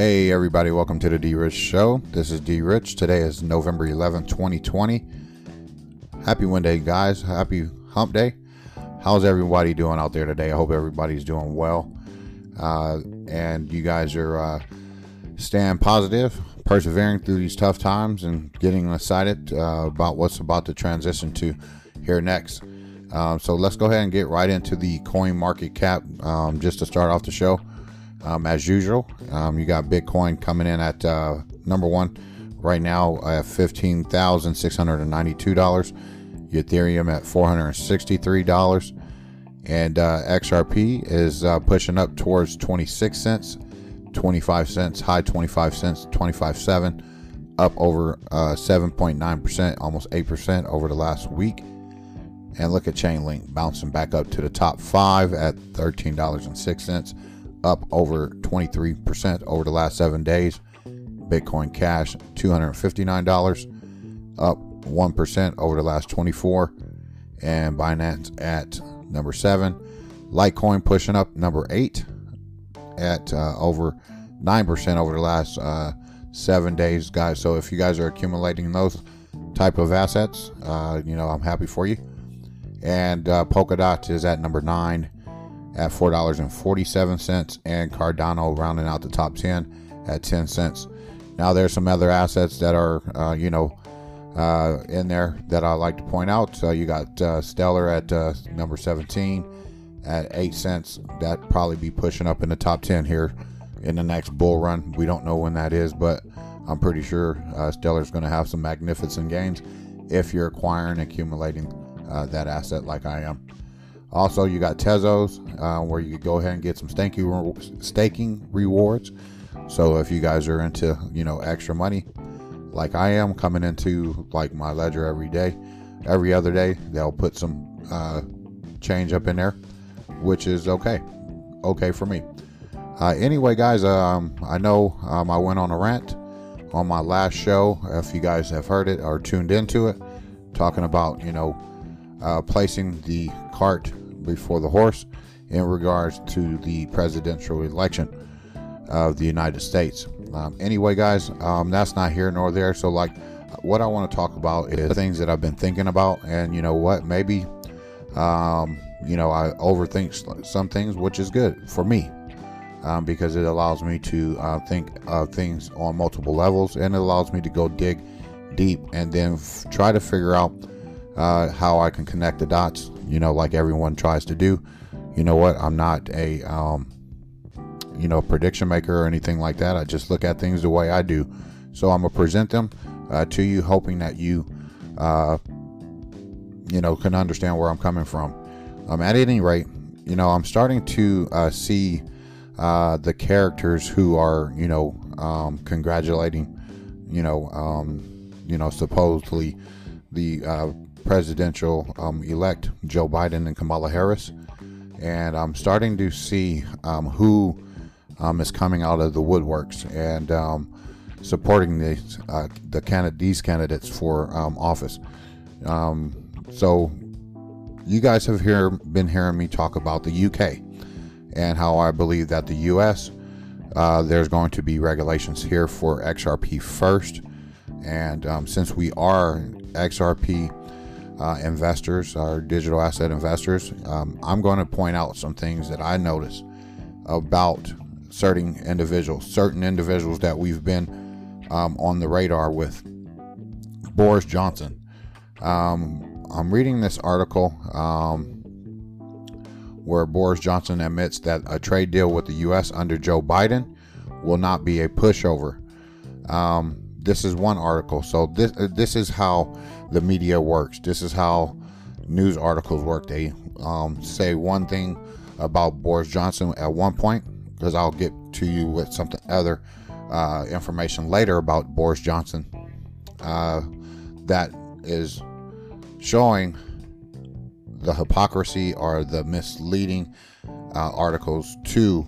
Hey, everybody, welcome to the D Rich Show. This is D Rich. Today is November 11th, 2020. Happy Wednesday, guys. Happy hump day. How's everybody doing out there today? I hope everybody's doing well. Uh, and you guys are uh, staying positive, persevering through these tough times, and getting excited uh, about what's about to transition to here next. Um, so let's go ahead and get right into the coin market cap um, just to start off the show. Um, as usual, um, you got Bitcoin coming in at uh, number one right now at fifteen thousand six hundred and ninety-two dollars. Ethereum at four hundred and sixty-three dollars, and uh, XRP is uh, pushing up towards twenty-six cents, twenty-five cents, high twenty-five cents, twenty-five seven, up over uh, seven point nine percent, almost eight percent over the last week. And look at Chainlink bouncing back up to the top five at thirteen dollars and six cents up over 23% over the last seven days. Bitcoin Cash, $259, up 1% over the last 24. And Binance at number seven. Litecoin pushing up number eight at uh, over 9% over the last uh, seven days, guys. So if you guys are accumulating those type of assets, uh, you know, I'm happy for you. And uh, Polkadot is at number nine at $4.47 and Cardano rounding out the top 10 at 10 cents. Now there's some other assets that are, uh, you know, uh, in there that I like to point out. Uh, you got uh, Stellar at uh, number 17 at 8 cents. That probably be pushing up in the top 10 here in the next bull run. We don't know when that is, but I'm pretty sure uh, Stellar's going to have some magnificent gains if you're acquiring accumulating uh, that asset like I am. Also, you got Tezos, uh, where you could go ahead and get some staking staking rewards. So if you guys are into you know extra money, like I am, coming into like my ledger every day, every other day, they'll put some uh, change up in there, which is okay, okay for me. Uh, anyway, guys, um, I know um, I went on a rant on my last show. If you guys have heard it or tuned into it, talking about you know uh, placing the cart before the horse in regards to the presidential election of the United States. Um, anyway, guys, um, that's not here nor there. So, like, what I want to talk about is things that I've been thinking about, and you know what, maybe, um, you know, I overthink some things, which is good for me. Um, because it allows me to uh, think of things on multiple levels and it allows me to go dig deep and then f- try to figure out uh, how I can connect the dots, you know, like everyone tries to do. You know what? I'm not a, um, you know, prediction maker or anything like that. I just look at things the way I do. So I'm to present them uh, to you, hoping that you, uh, you know, can understand where I'm coming from. Um, at any rate, you know, I'm starting to uh, see uh, the characters who are, you know, um, congratulating, you know, um, you know, supposedly the uh, presidential um, elect Joe Biden and Kamala Harris, and I'm starting to see um, who um, is coming out of the woodworks and um, supporting these uh, the candidate these candidates for um, office. Um, so, you guys have here been hearing me talk about the UK and how I believe that the US uh, there's going to be regulations here for XRP first, and since we are XRP uh, investors, our digital asset investors, um, I'm going to point out some things that I notice about certain individuals, certain individuals that we've been um, on the radar with. Boris Johnson. Um, I'm reading this article um, where Boris Johnson admits that a trade deal with the U.S. under Joe Biden will not be a pushover. Um, this is one article. So this uh, this is how the media works. This is how news articles work. They um, say one thing about Boris Johnson at one point, because I'll get to you with something other uh, information later about Boris Johnson uh, that is showing the hypocrisy or the misleading uh, articles to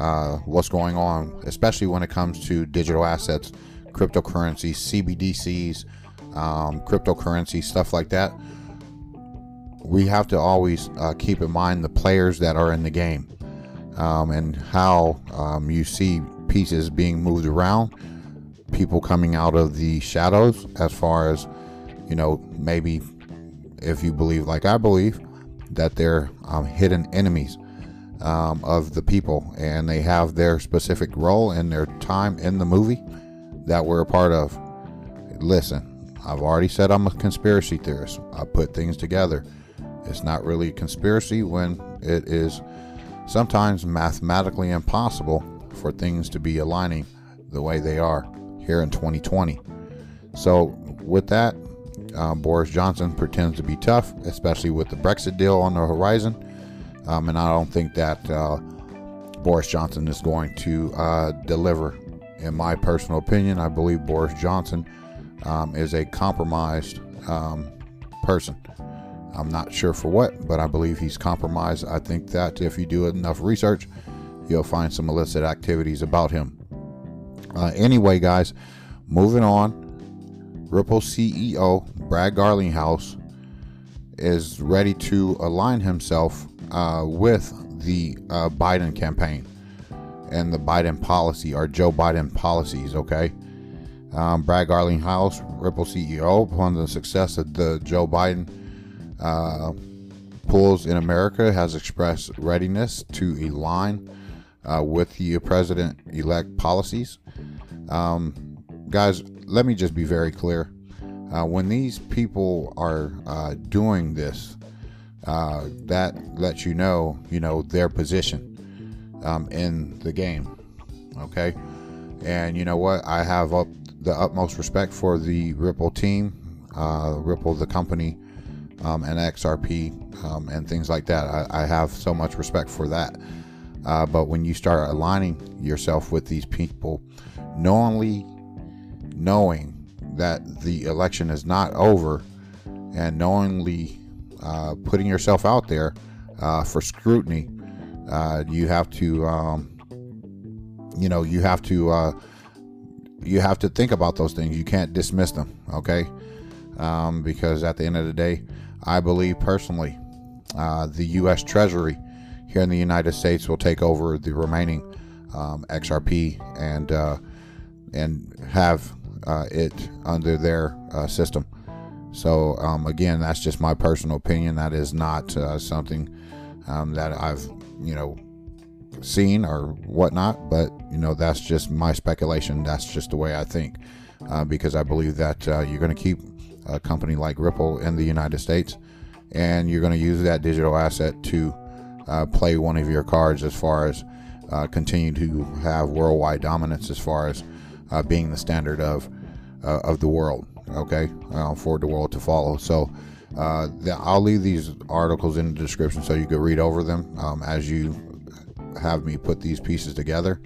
uh, what's going on, especially when it comes to digital assets cryptocurrencies, CBDCs, um, cryptocurrency, stuff like that, we have to always uh, keep in mind the players that are in the game um, and how um, you see pieces being moved around, people coming out of the shadows, as far as, you know, maybe if you believe, like I believe, that they're um, hidden enemies um, of the people and they have their specific role and their time in the movie that we're a part of. Listen, I've already said I'm a conspiracy theorist. I put things together. It's not really a conspiracy when it is sometimes mathematically impossible for things to be aligning the way they are here in 2020. So, with that, uh, Boris Johnson pretends to be tough, especially with the Brexit deal on the horizon. Um, and I don't think that uh, Boris Johnson is going to uh, deliver. In my personal opinion, I believe Boris Johnson um, is a compromised um, person. I'm not sure for what, but I believe he's compromised. I think that if you do enough research, you'll find some illicit activities about him. Uh, anyway, guys, moving on. Ripple CEO Brad Garlinghouse is ready to align himself uh, with the uh, Biden campaign and the Biden policy or Joe Biden policies. Okay, um, Brad Garlinghouse, Ripple CEO, upon the success of the Joe Biden uh, pools in America, has expressed readiness to align uh, with the president-elect policies. Um, guys, let me just be very clear. Uh, when these people are uh, doing this, uh, that lets you know, you know, their position um, in the game. Okay, and you know what? I have up the utmost respect for the Ripple team, uh, Ripple the company, um, and XRP um, and things like that. I, I, have so much respect for that. Uh, but when you start aligning yourself with these people, knowingly knowing that the election is not over, and knowingly uh, putting yourself out there uh, for scrutiny, uh, you have to, um, you know, you have to, uh, you have to think about those things. You can't dismiss them, okay? Um, because at the end of the day, I believe personally, uh, the U.S. Treasury here in the United States will take over the remaining um, XRP and uh, and have it under their system. So um, again, that's just my personal opinion. That is not uh, something um, that I've you know seen or whatnot, but you know that's just my speculation. That's just the way I think uh, because I believe that uh, you're going to keep a company like Ripple in the United States, and you're going to use that digital asset to uh, play one of your cards as far as uh, continue to have worldwide dominance as far as uh, being the standard of of the world okay, uh, for the world to follow. So uh, the, I'll leave these articles in the description so you can read over them um, as you have me put these pieces together.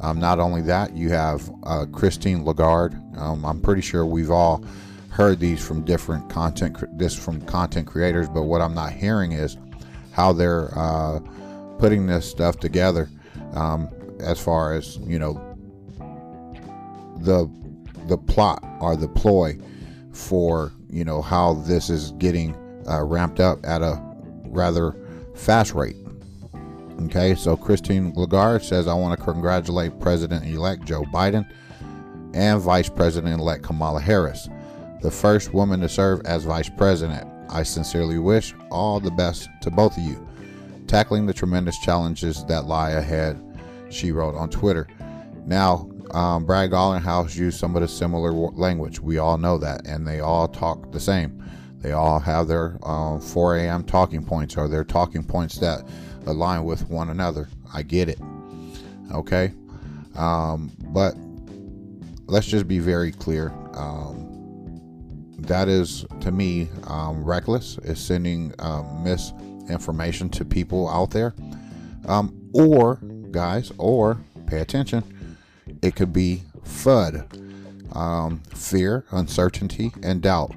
Um, not only that, you have uh, Christine Lagarde. Um, I'm pretty sure we've all heard these from different content, this from content creators, but what I'm not hearing is how they're uh, putting this stuff together. Um, as far as you know, the the plot or the ploy for you know how this is getting uh, ramped up at a rather fast rate. Okay, so Christine Lagarde says, I want to congratulate President elect Joe Biden and Vice President elect Kamala Harris, the first woman to serve as Vice President. I sincerely wish all the best to both of you, tackling the tremendous challenges that lie ahead, she wrote on Twitter. Now, um, Brad Garlinghouse used some of the similar language. We all know that, and they all talk the same. They all have their uh, 4 a.m. talking points or their talking points that align with one another. I get it. Okay. Um, but let's just be very clear. Um, that is, to me, um, reckless. Is sending um, misinformation to people out there. Um, or, guys, or pay attention it could be FUD, um, fear, uncertainty, and doubt.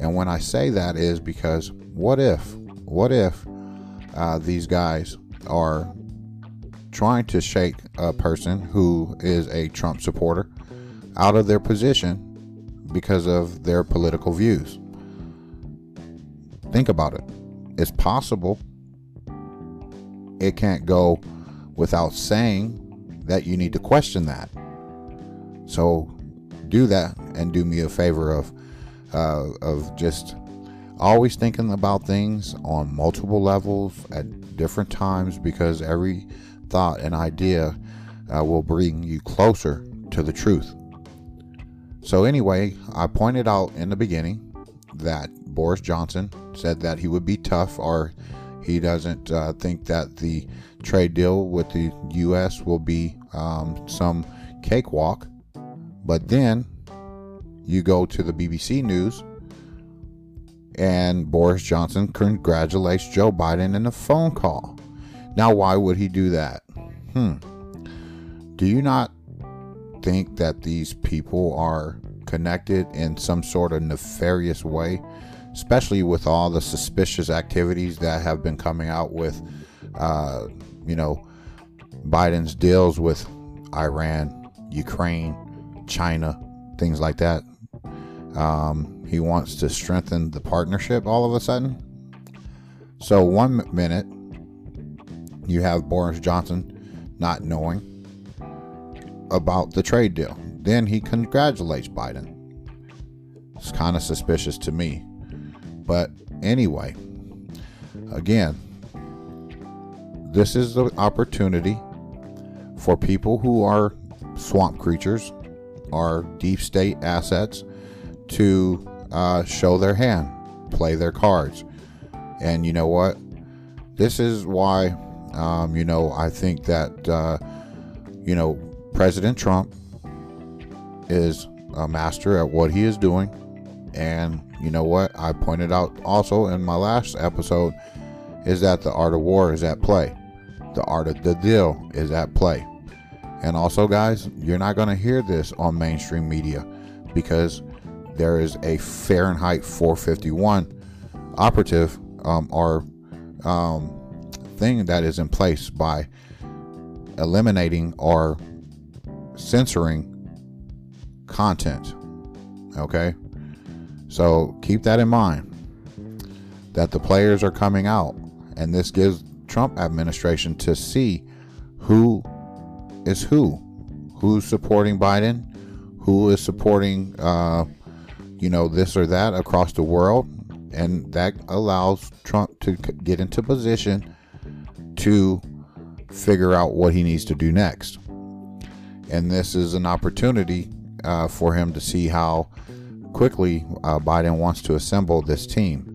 And when I say that is because what if, what if uh, these guys are trying to shake a person who is a Trump supporter out of their position because of their political views? Think about it. It's possible. It can't go without saying that you need to question that. So do that and do me a favor of uh, of just always thinking about things on multiple levels at different times because every thought and idea uh, will bring you closer to the truth. So, anyway, I pointed out in the beginning that Boris Johnson said that he would be tough or he doesn't uh, think that the trade deal with the U.S. will be um, some cakewalk. But then you go to the BBC News and Boris Johnson congratulates Joe Biden in a phone call. Now, why would he do that? Hmm. Do you not think that these people are connected in some sort of nefarious way, especially with all the suspicious activities that have been coming out with, uh, you know, Biden's deals with Iran, Ukraine, China, things like that. Um, he wants to strengthen the partnership all of a sudden. So, one minute, you have Boris Johnson not knowing about the trade deal. Then he congratulates Biden. It's kind of suspicious to me. But anyway, again, this is the opportunity for people who are swamp creatures, are deep state assets, to uh, show their hand, play their cards. And you know what? This is why, um, you know, I think that, uh, you know, President Trump is a master at what he is doing. And you know what? I pointed out also in my last episode is that the art of war is at play. The art of the deal is at play. And also, guys, you're not going to hear this on mainstream media because there is a Fahrenheit 451 operative um, or um, thing that is in place by eliminating or censoring content. Okay? So keep that in mind that the players are coming out and this gives Trump administration to see who is who, who's supporting Biden, who is supporting uh, you know, this or that across the world. And that allows Trump to get into position to figure out what he needs to do next. And this is an opportunity uh, for him to see how quickly uh, Biden wants to assemble this team.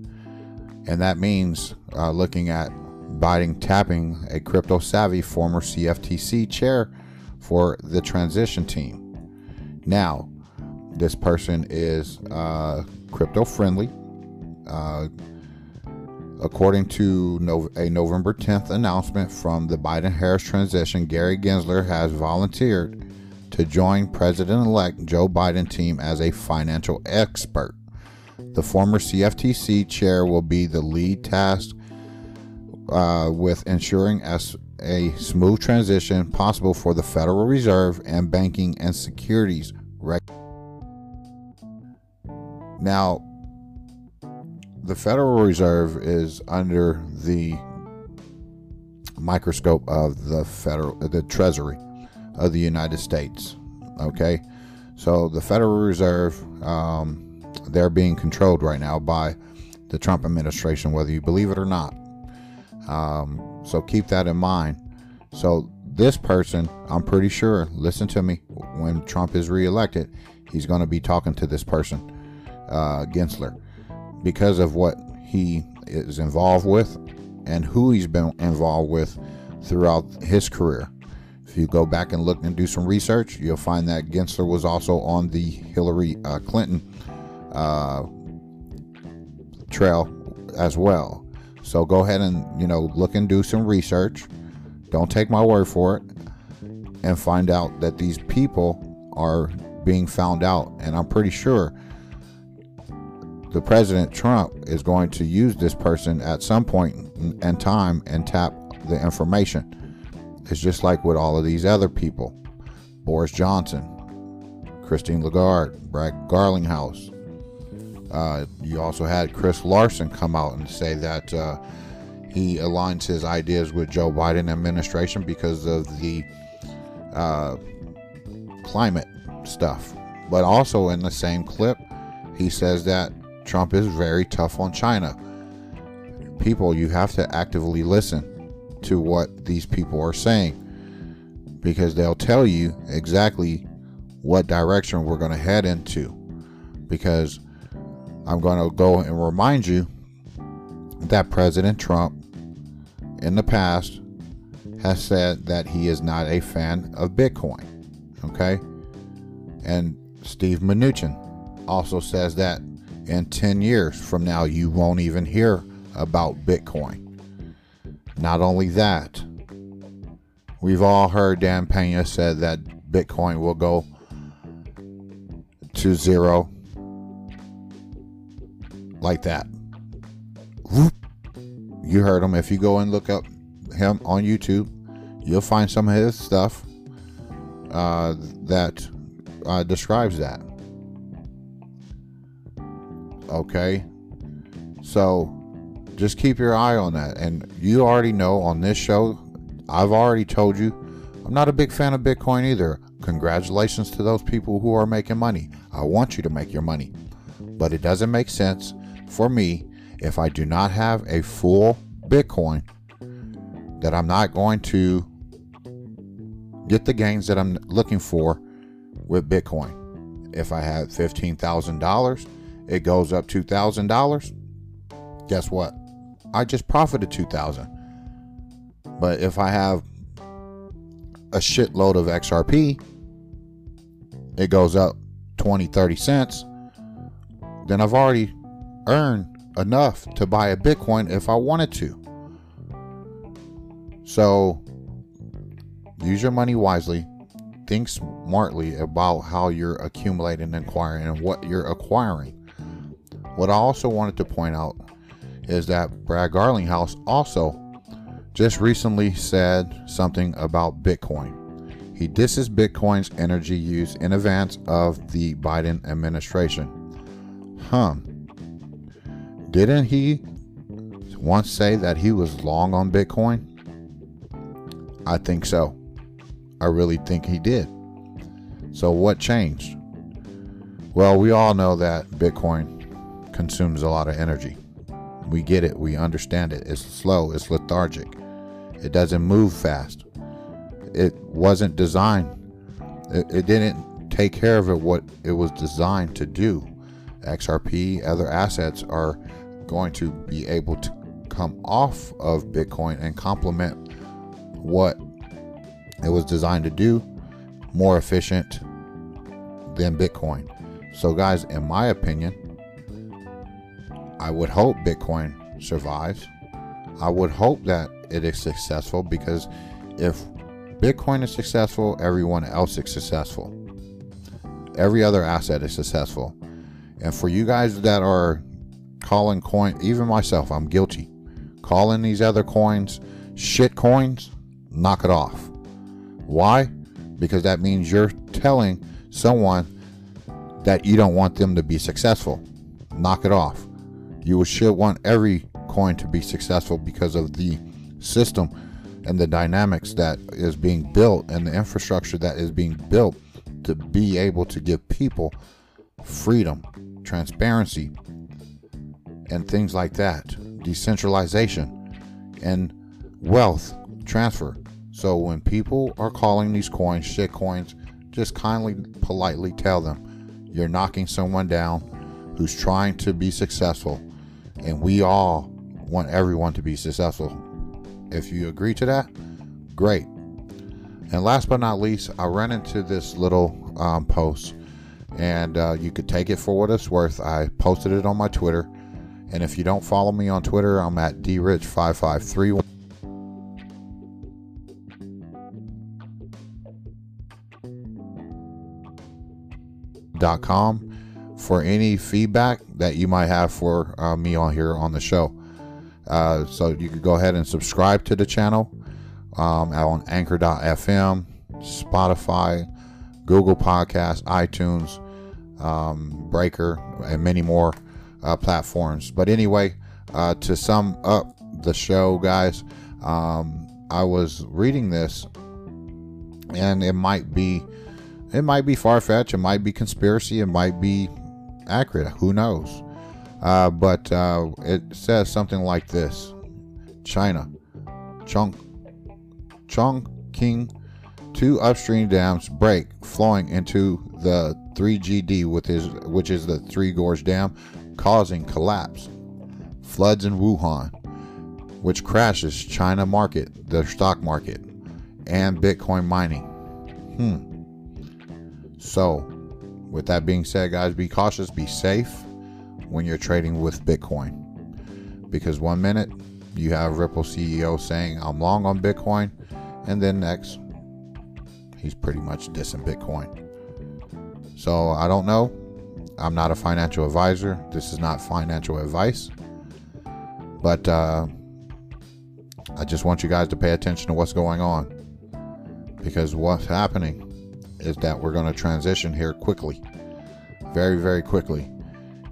And that means uh, looking at Biden tapping a crypto savvy former CFTC chair for the transition team. Now, this person is uh, crypto friendly. Uh, according to no- a November 10th announcement from the Biden Harris transition, Gary Gensler has volunteered to join President elect Joe Biden team as a financial expert. The former CFTC chair will be the lead task uh, with ensuring as a smooth transition possible for the Federal Reserve and banking and securities regulators. Now, the Federal Reserve is under the microscope of the federal the Treasury of the United States. Okay, so the Federal Reserve um, they're being controlled right now by the Trump administration, whether you believe it or not. Um, so keep that in mind. So this person, I'm pretty sure, listen to me, when Trump is reelected, he's going to be talking to this person uh, Gensler because of what he is involved with and who he's been involved with throughout his career. If you go back and look and do some research, you'll find that Gensler was also on the Hillary uh, Clinton uh, trail as well. So go ahead and you know look and do some research. Don't take my word for it, and find out that these people are being found out. And I'm pretty sure the President Trump is going to use this person at some point in time and tap the information. It's just like with all of these other people Boris Johnson, Christine Lagarde, Brad Garlinghouse. Uh, you also had Chris Larsen come out and say that uh, he aligns his ideas with Joe Biden administration because of the uh, climate stuff. But also in the same clip, he says that Trump is very tough on China. People, you have to actively listen to what these people are saying because they'll tell you exactly what direction we're going to head into. Because I'm going to go and remind you that President Trump in the past has said that he is not a fan of Bitcoin. Okay? And Steve Mnuchin also says that in 10 years from now, you won't even hear about Bitcoin. Not only that, we've all heard Dan Pena said that Bitcoin will go to zero like that. You heard him. If you go and look up him on YouTube, you'll find some of his stuff uh, that uh, describes that. Okay, so just keep your eye on that. And you already know on this show, I've already told you, I'm not a big fan of Bitcoin either. Congratulations to those people who are making money. I want you to make your money. But it doesn't make sense for me if I do not have a full Bitcoin that I'm not going to get the gains that I'm looking for with Bitcoin. If I have $15,000, it goes up $2,000. Guess what? I just profited 2000. But if I have a shitload of XRP, it goes up 20, 30 cents, then I've already earned enough to buy a Bitcoin if I wanted to. So use your money wisely. Think smartly about how you're accumulating and acquiring and what you're acquiring. What I also wanted to point out is that Brad Garlinghouse also just recently said something about Bitcoin. He disses Bitcoin's energy use in advance of the Biden administration. Huh. Didn't he once say that he was long on Bitcoin? I think so. I really think he did. So, what changed? Well, we all know that Bitcoin consumes a lot of energy. We get it, we understand it. It's slow, it's lethargic, it doesn't move fast. It wasn't designed, it, it didn't take care of it what it was designed to do. XRP, other assets are going to be able to come off of Bitcoin and complement what it was designed to do more efficient than Bitcoin. So, guys, in my opinion, I would hope Bitcoin survives. I would hope that it is successful because if Bitcoin is successful, everyone else is successful. Every other asset is successful. And for you guys that are calling coin, even myself, I'm guilty. Calling these other coins shit coins, knock it off. Why? Because that means you're telling someone that you don't want them to be successful. Knock it off. You should want every coin to be successful because of the system and the dynamics that is being built and the infrastructure that is being built to be able to give people freedom, transparency, and things like that, decentralization, and wealth transfer. So when people are calling these coins shit coins, just kindly, politely tell them you're knocking someone down who's trying to be successful and we all want everyone to be successful. If you agree to that, great. And last but not least, I ran into this little um, post, and uh, you could take it for what it's worth. I posted it on my Twitter, and if you don't follow me on Twitter, I'm at drich5531. Dot com for any feedback that you might have for uh, me on here on the show. Uh, so you could go ahead and subscribe to the channel um, on anchor.fm, Spotify, Google Podcasts, iTunes, um, Breaker, and many more uh, platforms. But anyway, uh, to sum up the show, guys, um, I was reading this and it might be it might be far fetched, it might be conspiracy, it might be accurate. Who knows? Uh, but uh, it says something like this: China, Chong, Chongqing, two upstream dams break, flowing into the 3GD, with his, which is the Three Gorge Dam, causing collapse. Floods in Wuhan, which crashes China market, the stock market, and Bitcoin mining. Hmm. So, with that being said, guys, be cautious, be safe when you're trading with Bitcoin. Because one minute you have Ripple CEO saying, I'm long on Bitcoin, and then next, he's pretty much dissing Bitcoin. So I don't know. I'm not a financial advisor. This is not financial advice. But uh, I just want you guys to pay attention to what's going on. Because what's happening is that we're going to transition here quickly. Very, very quickly.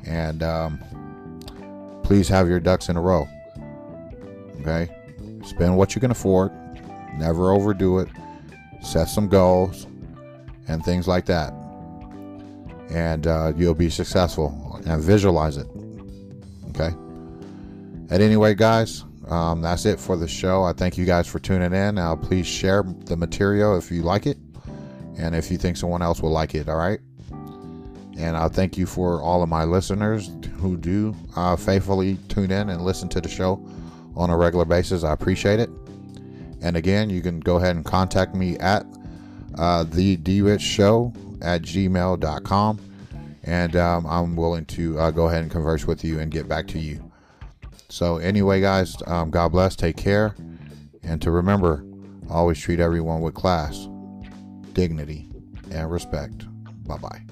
And um, please have your ducks in a row. Okay? Spend what you can afford. Never overdo it. Set some goals and things like that. And uh, you'll be successful and visualize it. Okay? At any rate, guys, um, that's it for the show. I thank you guys for tuning in. Now, please share the material if you like it and if you think someone else will like it. All right. And I thank you for all of my listeners who do uh, faithfully tune in and listen to the show on a regular basis. I appreciate it. And again, you can go ahead and contact me at uh, the DRich Show at gmail.com. And um, I'm willing to uh, go ahead and converse with you and get back to you. So, anyway, guys, um, God bless. Take care. And to remember, always treat everyone with class, dignity, and respect. Bye bye.